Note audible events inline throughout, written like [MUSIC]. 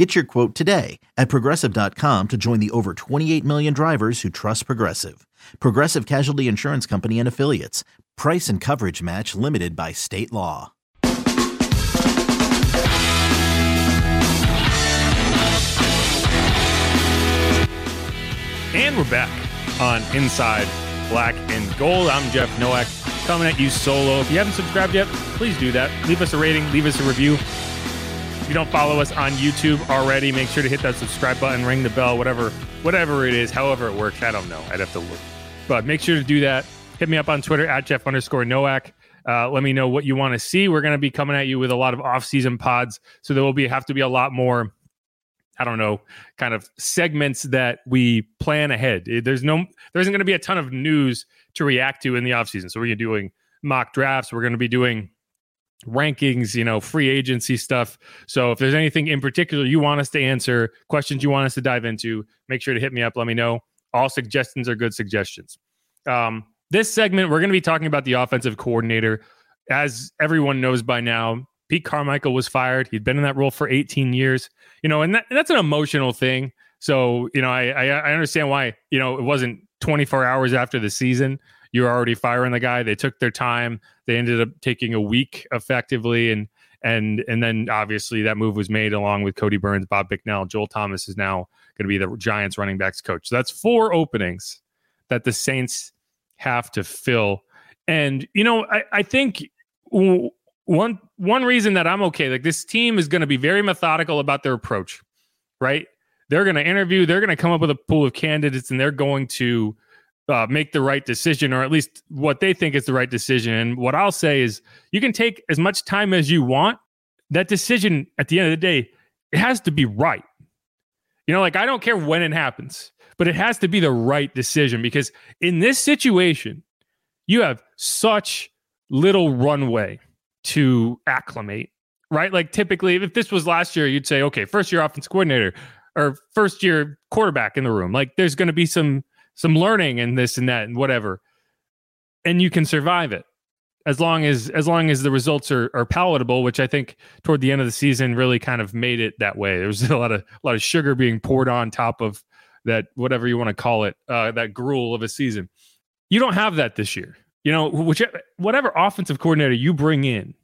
Get your quote today at progressive.com to join the over 28 million drivers who trust Progressive. Progressive Casualty Insurance Company and Affiliates. Price and coverage match limited by state law. And we're back on Inside Black and Gold. I'm Jeff Nowak coming at you solo. If you haven't subscribed yet, please do that. Leave us a rating, leave us a review. If you don't follow us on YouTube already, make sure to hit that subscribe button, ring the bell, whatever whatever it is, however it works. I don't know. I'd have to look. But make sure to do that. Hit me up on Twitter at Jeff underscore Nowak. Uh, let me know what you want to see. We're going to be coming at you with a lot of off-season pods, so there will be have to be a lot more. I don't know, kind of segments that we plan ahead. There's no, there isn't going to be a ton of news to react to in the offseason. So we're going to be doing mock drafts. We're going to be doing rankings, you know, free agency stuff. So if there's anything in particular you want us to answer, questions you want us to dive into, make sure to hit me up. Let me know. All suggestions are good suggestions. Um, this segment, we're going to be talking about the offensive coordinator. As everyone knows by now, Pete Carmichael was fired. He'd been in that role for 18 years, you know, and, that, and that's an emotional thing. So, you know, I, I, I understand why, you know, it wasn't 24 hours after the season. You're already firing the guy. They took their time. They ended up taking a week effectively. And, and, and then obviously that move was made along with Kodi Burns, Bob Bicknell. Joel Thomas is now going to be the Giants running backs coach. So that's four openings that the Saints have to fill. And, you know, I, I think one one reason that I'm okay, like this team is going to be very methodical about their approach, right? They're going to interview, they're going to come up with a pool of candidates, and they're going to uh, make the right decision, or at least what they think is the right decision. And what I'll say is, you can take as much time as you want. That decision, at the end of the day, it has to be right. You know, like I don't care when it happens, but it has to be the right decision because in this situation, you have such little runway to acclimate, right? Like typically, if this was last year, you'd say, okay, first year offense coordinator or first year quarterback in the room. Like there's going to be some some learning and this and that and whatever, and you can survive it as long as as long as the results are, are palatable. Which I think toward the end of the season really kind of made it that way. [LAUGHS] There was a lot of a lot of sugar being poured on top of that, whatever you want to call it, uh, that gruel of a season. You don't have that this year. You know, whichever whatever offensive coordinator you bring in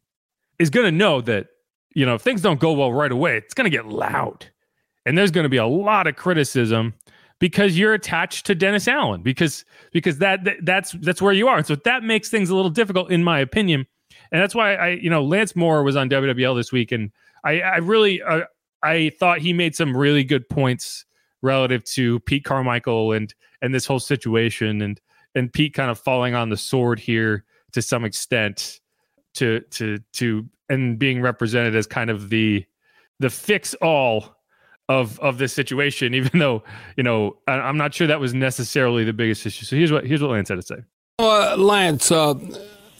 is going to know that you know if things don't go well right away, it's going to get loud, and there's going to be a lot of criticism because you're attached to Dennis Allen because because that, that that's that's where you are. So that makes things a little difficult, in my opinion. And that's why I you know Lance Moore was on WWL this week, and I I really uh, I thought he made some really good points relative to Pete Carmichael and and this whole situation and and Pete kind of falling on the sword here to some extent to to to and being represented as kind of the the fix all of of this situation, [LAUGHS] even though you know I, am not sure that was necessarily the biggest issue. So here's what here's what Lance had to say. Uh, Lance, uh,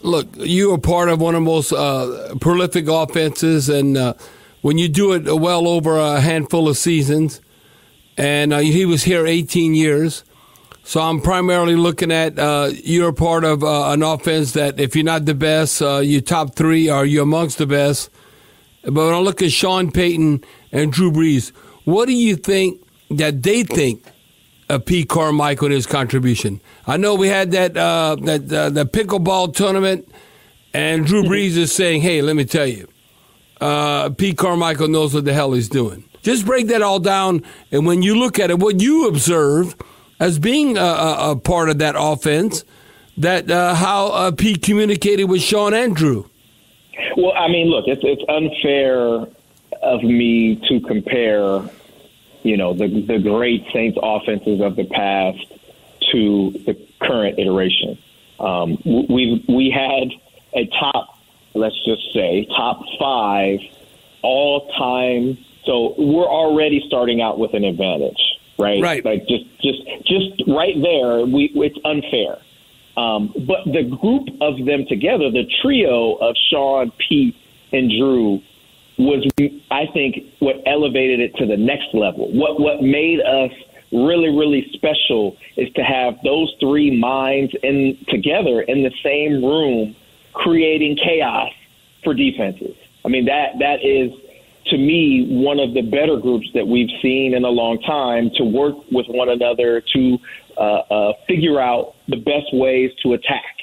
look, you are part of one of the most uh, prolific offenses, and uh, when you do it well over a handful of seasons, and uh, he was here 18 years. So I'm primarily looking at uh, you're part of an offense that if you're not the best, you're top three or you're amongst the best. But when I look at Sean Payton and Drew Brees, what do you think that they think of Pete Carmichael and his contribution? I know we had that uh, that uh, the pickleball tournament, and Drew mm-hmm. Brees is saying, "Hey, let me tell you, uh, Pete Carmichael knows what the hell he's doing." Just break that all down, and when you look at it, what you observe – as being a, a, a part of that offense, that uh, how uh, Pete communicated with Sean and Drew. Well, I mean, look, it's it's unfair of me to compare, you know, the the great Saints offenses of the past to the current iteration. Um, we we had a top, let's just say, top five all time. So we're already starting out with an advantage right? Right. Like just just just right there, we it's unfair. Um, but the group of them together, the trio of Sean, Pete, and Drew, was I think what elevated it to the next level. What what made us really really special is to have those three minds in together in the same room, creating chaos for defenses. I mean that that is to me one of the better groups that we've seen in a long time to work with one another to uh, uh, figure out the best ways to attack.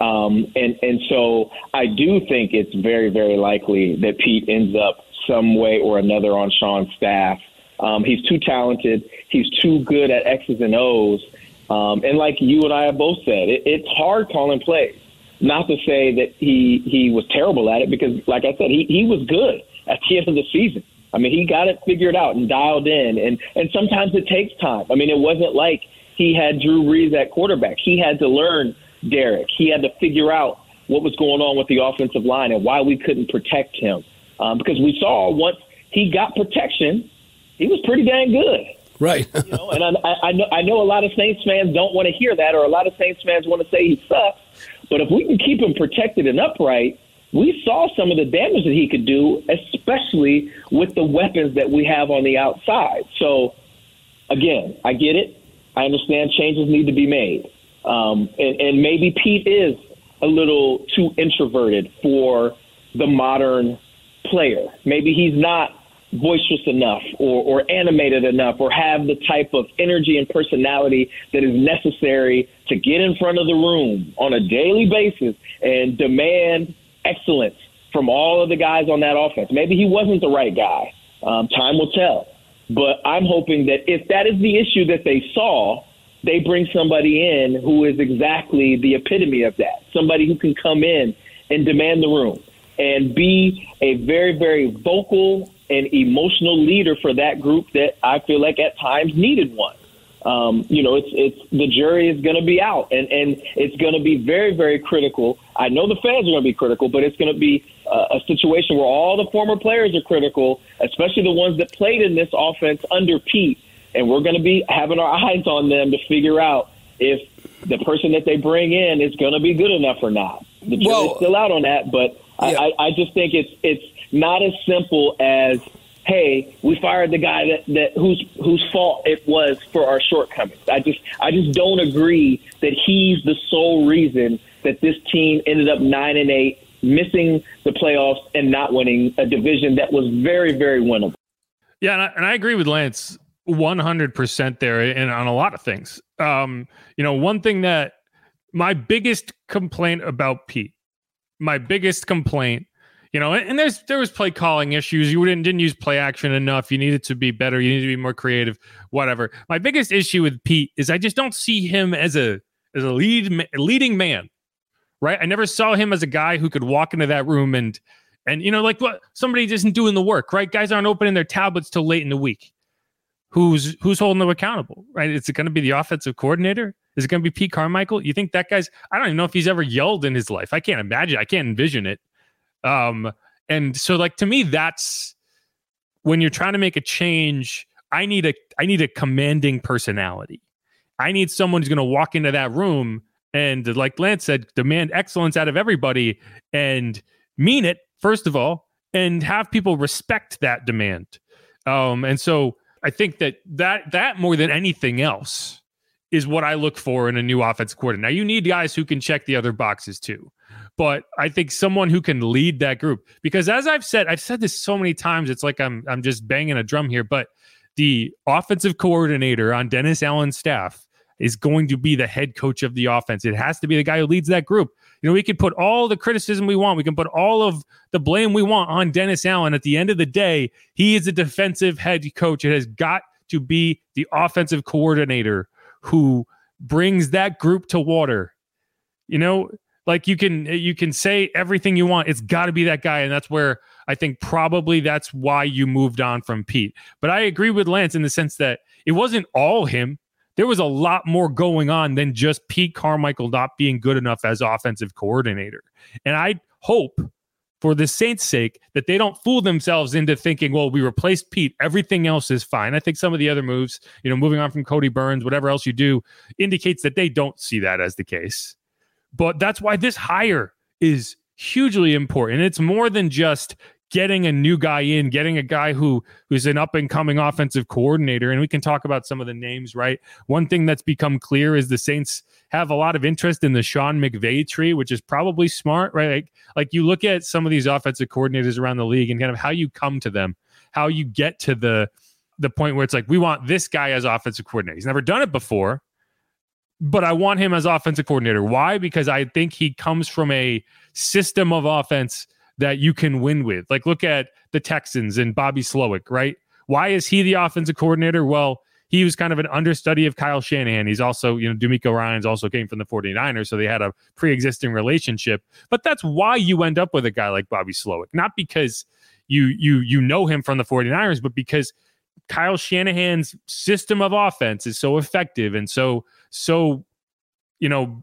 Um, and and so I do think it's very very likely that Pete ends up some way or another on Sean's staff. Um, he's too talented. He's too good at X's and O's. Um, and like you and I have both said, it, it's hard calling plays. Not to say that he he was terrible at it because, like I said, he he was good at the end of the season. I mean, he got it figured out and dialed in, and and sometimes it takes time. I mean, it wasn't like he had Drew Brees at quarterback. He had to learn Derek. He had to figure out what was going on with the offensive line and why we couldn't protect him. Um, because we saw once he got protection, he was pretty dang good. Right. you know, and I, I, know I know a lot of Saints fans don't want to hear that, or a lot of Saints fans want to say he sucks. But if we can keep him protected and upright, we saw some of the damage that he could do, especially with the weapons that we have on the outside. So, again, I get it. I understand changes need to be made. Um, and, and maybe Pete is a little too introverted for the modern player. Maybe he's not boisterous enough or, or animated enough or have the type of energy and personality that is necessary to get in front of the room on a daily basis and demand excellence from all of the guys on that offense. Maybe he wasn't the right guy. Um, time will tell. But I'm hoping that if that is the issue that they saw, they bring somebody in who is exactly the epitome of that. Somebody who can come in and demand the room and be a very, very vocal and emotional leader for that group that I feel like at times needed one um, you know, it's it's the jury is going to be out, and and it's going to be very very critical. I know the fans are going to be critical, but it's going to be uh, a situation where all the former players are critical, especially the ones that played in this offense under Pete, and we're going to be having our eyes on them to figure out if the person that they bring in is going to be good enough or not. The jury's well, still out on that, but yeah. I, I just think it's it's not as simple as hey, we fired the guy that, that whose whose fault it was for our shortcomings. I just I just don't agree that he's the sole reason that this team ended up nine and eight, missing the playoffs and not winning a division that was very very winnable. Yeah, and I, and I agree with Lance 100% there and on a lot of things. Um, you know, one thing that my biggest complaint about Pete, my biggest complaint you know, and there's there was play calling issues. You didn't didn't use play action enough. You needed to be better. You need to be more creative. Whatever. My biggest issue with Pete is I just don't see him as a as a lead leading man. Right. I never saw him as a guy who could walk into that room and and you know like what somebody isn't doing the work. Right. Guys aren't opening their tablets till late in the week. Who's who's holding them accountable? Right. Is it going to be the offensive coordinator? Is it going to be Pete Carmichael? You think that guy's? I don't even know if he's ever yelled in his life. I can't imagine. I can't envision it. Um, and so like to me, that's when you're trying to make a change, I need a I need a commanding personality. I need someone who's going to walk into that room and, like Lance said, demand excellence out of everybody and mean it first of all, and have people respect that demand. Um, and so I think that that that more than anything else is what I look for in a new offensive coordinator. Now you need guys who can check the other boxes too but I think someone who can lead that group because as I've said, I've said this so many times, it's like I'm I'm just banging a drum here, but the offensive coordinator on Dennis Allen's staff is going to be the head coach of the offense. It has to be the guy who leads that group. You know, we can put all the criticism we want, we can put all of the blame we want on Dennis Allen. At the end of the day, he is a defensive head coach. It has got to be the offensive coordinator who brings that group to water. You know, like you can you can say everything you want. It's got to be that guy, and that's where I think probably that's why you moved on from Pete. But I agree with Lance in the sense that it wasn't all him. There was a lot more going on than just Pete Carmichael not being good enough as offensive coordinator. And I hope for the Saints' sake that they don't fool themselves into thinking, well, we replaced Pete, everything else is fine. I think some of the other moves, you know, moving on from Kodi Burns, whatever else you do, indicates that they don't see that as the case. But that's why this hire is hugely important. It's more than just getting a new guy in, getting a guy who who's an up and coming offensive coordinator. And we can talk about some of the names, right? One thing that's become clear is the Saints have a lot of interest in the Sean McVay tree, which is probably smart, right? Like, like you look at some of these offensive coordinators around the league and kind of how you come to them, how you get to the the point where it's like we want this guy as offensive coordinator. He's never done it before, but I want him as offensive coordinator. Why? Because I think he comes from a system of offense that you can win with. Like look at the Texans and Bobby Slowik, right? Why is he the offensive coordinator? Well, he was kind of an understudy of Kyle Shanahan. He's also, you know, DeMeco Ryans also came from the 49ers, so they had a pre-existing relationship. But that's why you end up with a guy like Bobby Slowik, not because you you you know him from the 49ers, but because Kyle Shanahan's system of offense is so effective and so so you know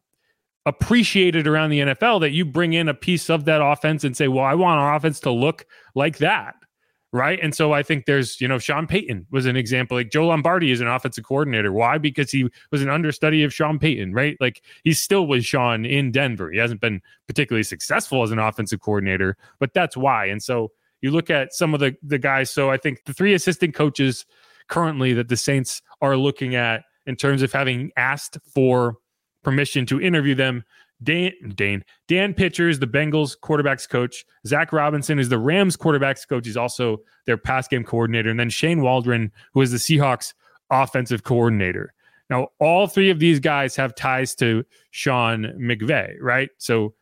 appreciated around the NFL that you bring in a piece of that offense and say, "Well, I want our offense to look like that." Right. And so I think there's, you know, Sean Payton was an example. Like Joe Lombardi is an offensive coordinator. Why? Because he was an understudy of Sean Payton, right? Like he still was Sean in Denver. He hasn't been particularly successful as an offensive coordinator, but that's why. And so you look at some of the the guys. So I think the three assistant coaches currently that the Saints are looking at in terms of having asked for permission to interview them. Dan, Dane, Dan Pitcher is the Bengals quarterbacks coach. Zac Robinson is the Rams quarterbacks coach. He's also their pass game coordinator. And then Shane Waldron, who is the Seahawks offensive coordinator. Now, all three of these guys have ties to Sean McVay, right? So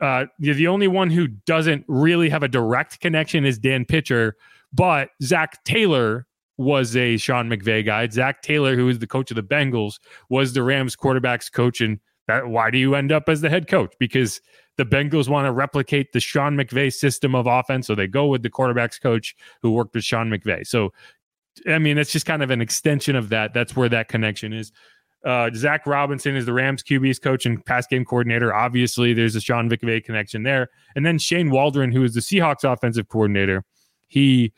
uh, the only one who doesn't really have a direct connection is Dan Pitcher, but Zac Taylor was a Sean McVay guy. Zac Taylor, who is the coach of the Bengals, was the Rams quarterbacks coach. And that, why do you end up as the head coach? Because the Bengals want to replicate the Sean McVay system of offense. So they go with the quarterbacks coach who worked with Sean McVay. So, I mean, it's just kind of an extension of that. That's where that connection is. Uh, Zac Robinson is the Rams QB's coach and pass game coordinator. Obviously, there's a Sean McVay connection there. And then Shane Waldron, who is the Seahawks offensive coordinator, he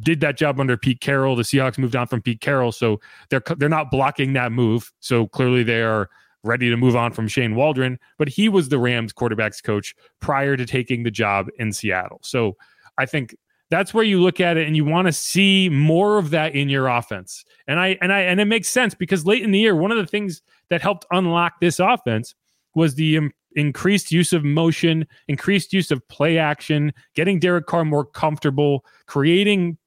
did that job under Pete Carroll. The Seahawks moved on from Pete Carroll, so they're they're not blocking that move. So clearly, they are ready to move on from Shane Waldron. But he was the Rams quarterbacks coach prior to taking the job in Seattle. So I think that's where you look at it and you want to see more of that in your offense. And I and I and it makes sense because late in the year, one of the things that helped unlock this offense was the increased use of motion, increased use of play action, getting Derek Carr more comfortable, creating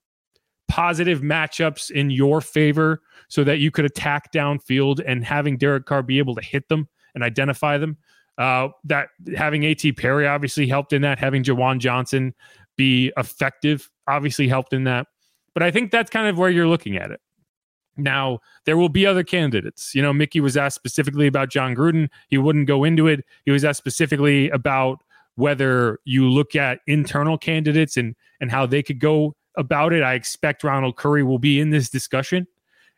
positive matchups in your favor so that you could attack downfield and having Derek Carr be able to hit them and identify them. Uh, that having A.T. Perry obviously helped in that. Having Juwan Johnson be effective obviously helped in that. But I think that's kind of where you're looking at it. Now, there will be other candidates. You know, Mickey was asked specifically about Jon Gruden. He wouldn't go into it. He was asked specifically about whether you look at internal candidates and and how they could go about it. I expect Ronald Curry will be in this discussion.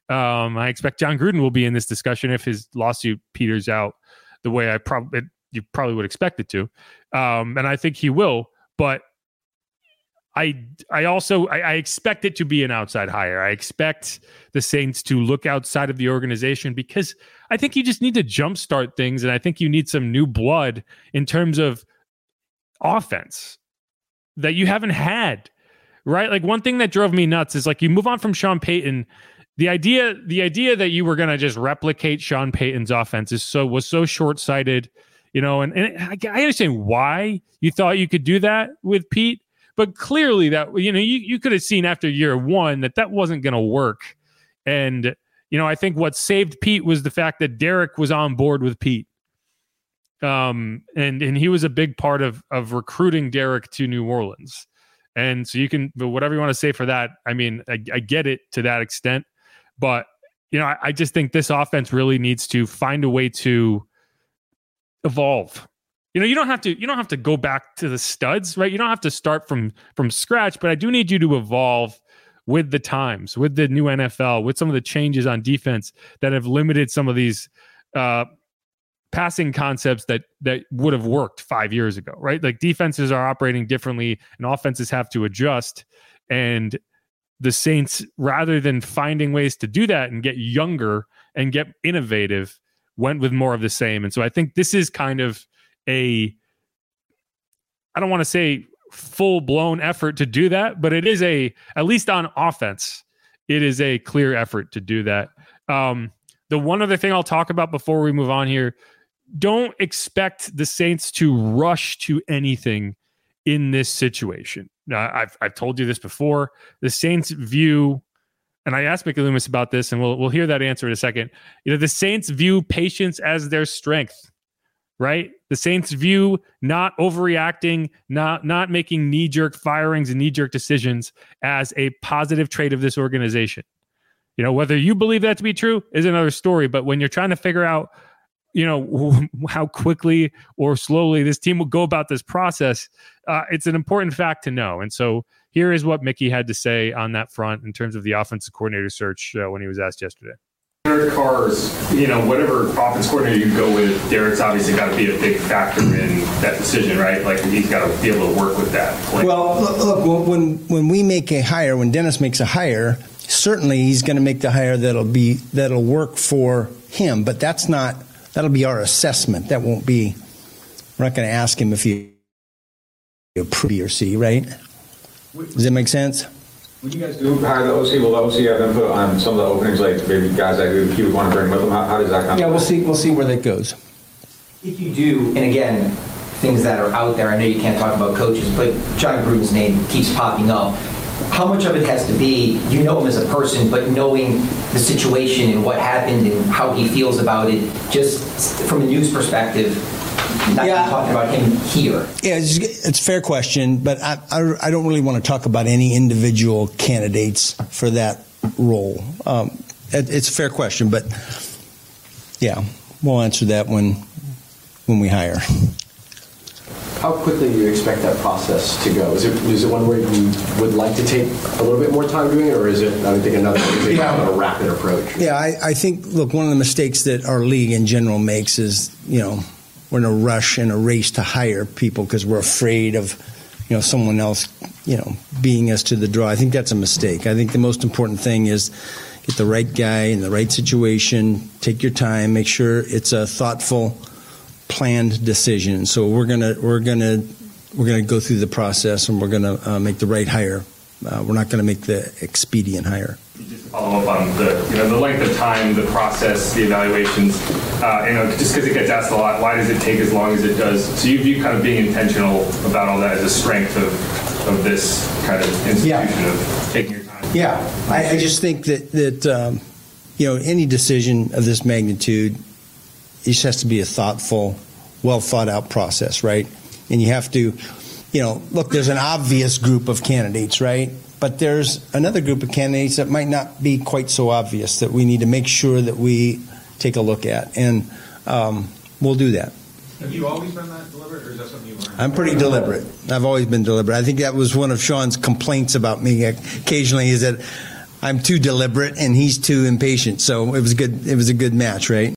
Um, I expect Jon Gruden will be in this discussion if his lawsuit peters out the way I probably you probably would expect it to. Um, and I think he will. But I I also I, I, expect it to be an outside hire. I expect the Saints to look outside of the organization because I think you just need to jumpstart things, and I think you need some new blood in terms of offense that you haven't had. Right, like one thing that drove me nuts is like you move on from Sean Payton. The idea, the idea that you were going to just replicate Sean Payton's offense is so was so short sighted, you know. And, and I, I understand why you thought you could do that with Pete, but clearly, that you know, you, you could have seen after year one that that wasn't going to work. And you know, I think what saved Pete was the fact that Derek was on board with Pete. Um, and and he was a big part of of recruiting Derek to New Orleans. And so you can, whatever you want to say for that, I mean, I, I get it to that extent, but you know, I, I just think this offense really needs to find a way to evolve you know you don't have to you don't have to go back to the studs right? You don't have to start from from scratch but i do need you to evolve with the times with the new nfl with some of the changes on defense that have limited some of these uh passing concepts that that would have worked five years ago right? Like defenses are operating differently and offenses have to adjust. And the saints rather than finding ways to do that and get younger and get innovative went with more of the same. And so I think this is kind of a, I don't want to say full blown effort to do that, but it is a, at least on offense, it is a clear effort to do that. Um, the one other thing I'll talk about before we move on here don't expect the Saints to rush to anything in this situation. Now, I've, I've told you this before. The Saints view, and I asked Mickey Loomis about this, and we'll, we'll hear that answer in a second. You know, the Saints view patience as their strength, right? The Saints view not overreacting, not not making knee jerk firings and knee jerk decisions as a positive trait of this organization. You know, whether you believe that to be true is another story. But when you're trying to figure out you know [LAUGHS] how quickly or slowly this team will go about this process uh, it's an important fact to know and so here is what mickey had to say on that front in terms of the offensive coordinator search uh, when he was asked yesterday Carr's, you know, whatever offense coordinator you go with, Derek's obviously got to be a big factor in that decision, right? Like he's got to be able to work with that. Well, look, look, when when we make a hire, when Dennis makes a hire, certainly he's going to make the hire that'll be that'll work for him. But that's not That'll be our assessment. That won't be, we're not going to ask him if he approve B or C, right? Does that make sense? When you guys do hire the OC, will the OC have input on some of the openings, like maybe guys that he would want to bring with him? How, how does that come? Yeah, we'll see. We'll see where that goes. If you do, and again, things that are out there, I know you can't talk about coaches, but Jon Gruden's name keeps popping up how much of it has to be you know him as a person, but knowing the situation and what happened and how he feels about it, just from a news perspective, not yeah. talking about him here. Yeah, it's, it's a fair question, but I, I, I, don't really want to talk about any individual candidates for that role. Um, it, it's a fair question, but yeah, we'll answer that when when we hire. How quickly do you expect that process to go? Is it is it one where you would like to take a little bit more time doing it, or is it, I think, another yeah. a rapid approach? Yeah, I, I think, look, one of the mistakes that our league in general makes is, you know, we're in a rush and a race to hire people because we're afraid of, you know, someone else, you know, being us to the draw. I think that's a mistake. I think the most important thing is get the right guy in the right situation, take your time, make sure it's a thoughtful – planned decision. So we're gonna we're gonna we're gonna go through the process and we're gonna uh, make the right hire. Uh, we're not gonna make the expedient hire. Follow up on the you know the length of time, the process, the evaluations. Uh, you know, just because it gets asked a lot, why does it take as long as it does? So you view kind of being intentional about all that as a strength of of this kind of institution yeah. of taking your time. Yeah, I, I just think that that um, you know any decision of this magnitude it just has to be a thoughtful, well thought out process, right? And you have to, you know, look, there's an obvious group of candidates, right? But there's another group of candidates that might not be quite so obvious that we need to make sure that we take a look at. And um, we'll do that. Have you always been that deliberate, or is that something you learned? I'm pretty deliberate. I've always been deliberate. I think that was one of Sean's complaints about me occasionally is that I'm too deliberate and he's too impatient. So it was good. It was a good match, right?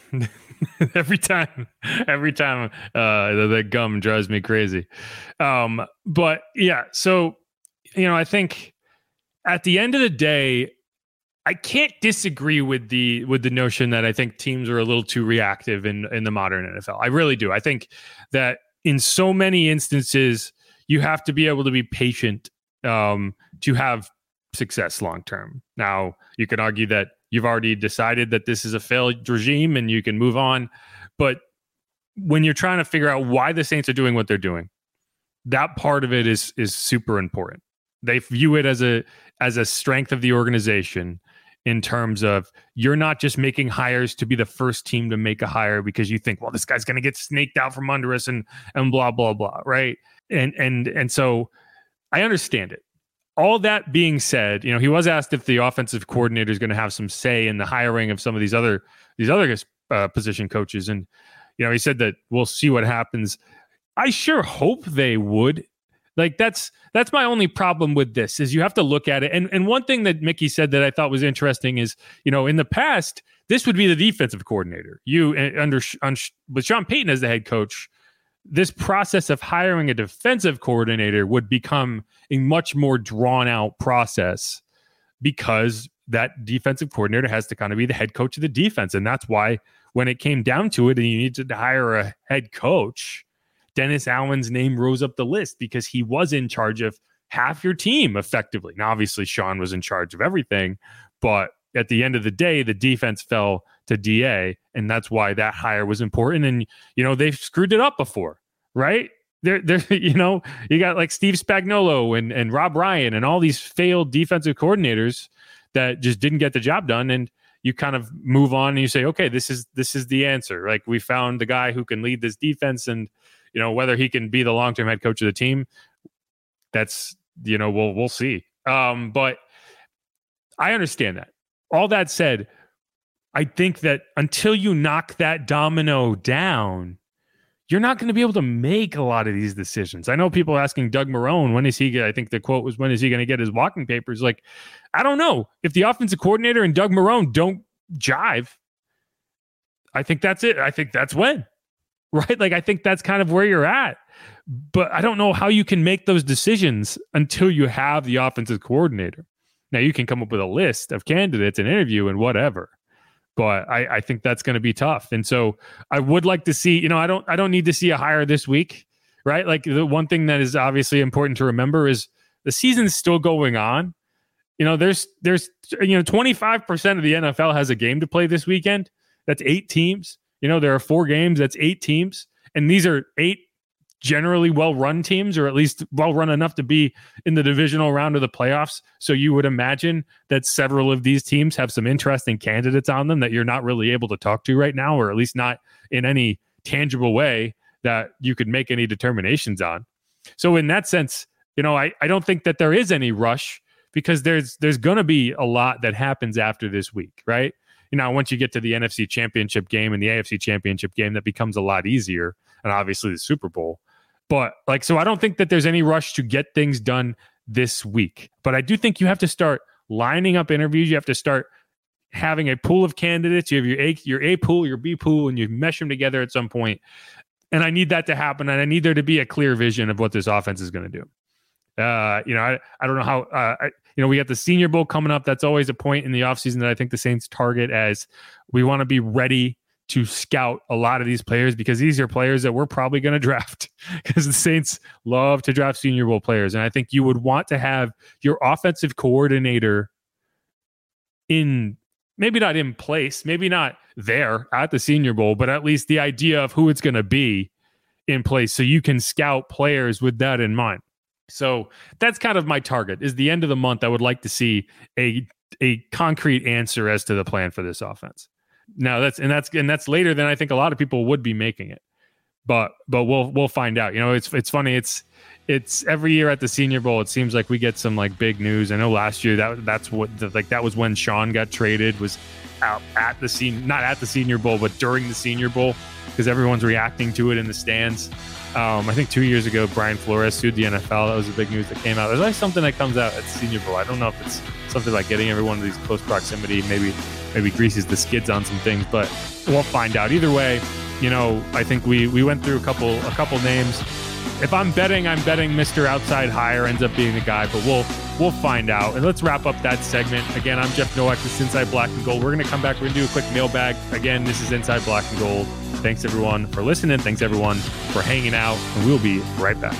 [LAUGHS] every time, every time, uh, the, the, gum drives me crazy. Um, but yeah, so you know, I think at the end of the day, I can't disagree with the with the notion that I think teams are a little too reactive in in the modern NFL. I really do. I think that in so many instances, you have to be able to be patient um, to have success long term. Now, you can argue that You've already decided that this is a failed regime and you can move on. But when you're trying to figure out why the Saints are doing what they're doing, that part of it is is super important. They view it as a as a strength of the organization in terms of you're not just making hires to be the first team to make a hire because you think, well, this guy's going to get snaked out from under us and and blah blah blah, right? And and and so I understand it. All that being said, you know, he was asked if the offensive coordinator is going to have some say in the hiring of some of these other these other uh, position coaches, and you know, he said that we'll see what happens. I sure hope they would. Like that's that's my only problem with this is you have to look at it. And and one thing that Mickey said that I thought was interesting is you know in the past this would be the defensive coordinator. You uh, under on, with Sean Payton as the head coach, this process of hiring a defensive coordinator would become a much more drawn out process because that defensive coordinator has to kind of be the head coach of the defense. And that's why when it came down to it and you needed to hire a head coach, Dennis Allen's name rose up the list because he was in charge of half your team effectively. Now, obviously, Sean was in charge of everything, but at the end of the day, the defense fell to DA, and that's why that hire was important. And you know they've screwed it up before, right? They're, they're, [LAUGHS] you know, you got like Steve Spagnuolo and and Rob Ryan and all these failed defensive coordinators that just didn't get the job done, and you kind of move on and you say, okay, this is this is the answer. Like we found the guy who can lead this defense, and you know whether he can be the long term head coach of the team. That's you know we'll we'll see. Um, but I understand that all that said, I think that until you knock that domino down, you're not going to be able to make a lot of these decisions. I know people asking Doug Marrone, when is he? I think the quote was, when is he going to get his walking papers? Like, I don't know. If the offensive coordinator and Doug Marrone don't jive, I think that's it. I think that's when, [LAUGHS] right? Like, I think that's kind of where you're at. But I don't know how you can make those decisions until you have the offensive coordinator. Now you can come up with a list of candidates and interview and whatever, but I, I think that's going to be tough. And so I would like to see, you know, I don't I don't need to see a hire this week, right? Like the one thing that is obviously important to remember is the season's still going on. You know, there's there's you know 25% of the NFL has a game to play this weekend. That's eight teams. You know, there are four games, that's eight teams. And these are eight generally well run teams, or at least well run enough to be in the divisional round of the playoffs. So you would imagine that several of these teams have some interesting candidates on them that you're not really able to talk to right now, or at least not in any tangible way that you could make any determinations on. So in that sense, you know, I, I don't think that there is any rush because there's there's gonna be a lot that happens after this week, right? You know, once you get to the NFC championship game and the AFC championship game, that becomes a lot easier. And obviously the Super Bowl. But like, so I don't think that there's any rush to get things done this week. But I do think you have to start lining up interviews. You have to start having a pool of candidates. You have your A, your A pool, your B pool, and you mesh them together at some point. And I need that to happen. And I need there to be a clear vision of what this offense is going to do. Uh, you know, I, I don't know how, uh, I, you know, we got the Senior Bowl coming up. That's always a point in the offseason that I think the Saints target as we want to be ready to scout a lot of these players because these are players that we're probably going [LAUGHS] to draft because the Saints love to draft Senior Bowl players. And I think you would want to have your offensive coordinator in maybe not in place, maybe not there at the Senior Bowl, but at least the idea of who it's going to be in place so you can scout players with that in mind. So that's kind of my target. Is the end of the month I would like to see a a concrete answer as to the plan for this offense. No, that's and that's and that's later than I think a lot of people would be making it. But but we'll we'll find out. You know, it's it's funny. It's it's every year at the Senior Bowl. It seems like we get some like big news. I know last year that that's what the, like that was when Sean got traded was out at the scene, not at the Senior Bowl, but during the Senior Bowl because everyone's reacting to it in the stands. Um, I think two years ago, Brian Flores sued the NFL. That was the big news that came out. There's always something that comes out at Senior Bowl. I don't know if it's something like getting everyone to these close proximity, maybe maybe greases the skids on some things, but we'll find out. Either way, you know, I think we we went through a couple a couple names. If I'm betting, I'm betting Mr. Outside Hire ends up being the guy, but we'll we'll find out. And let's wrap up that segment. Again, I'm Jeff Nowak. This is Inside Black and Gold. We're gonna come back. We're gonna do a quick mailbag. Again, this is Inside Black and Gold. Thanks everyone for listening. Thanks everyone for hanging out, and we'll be right back.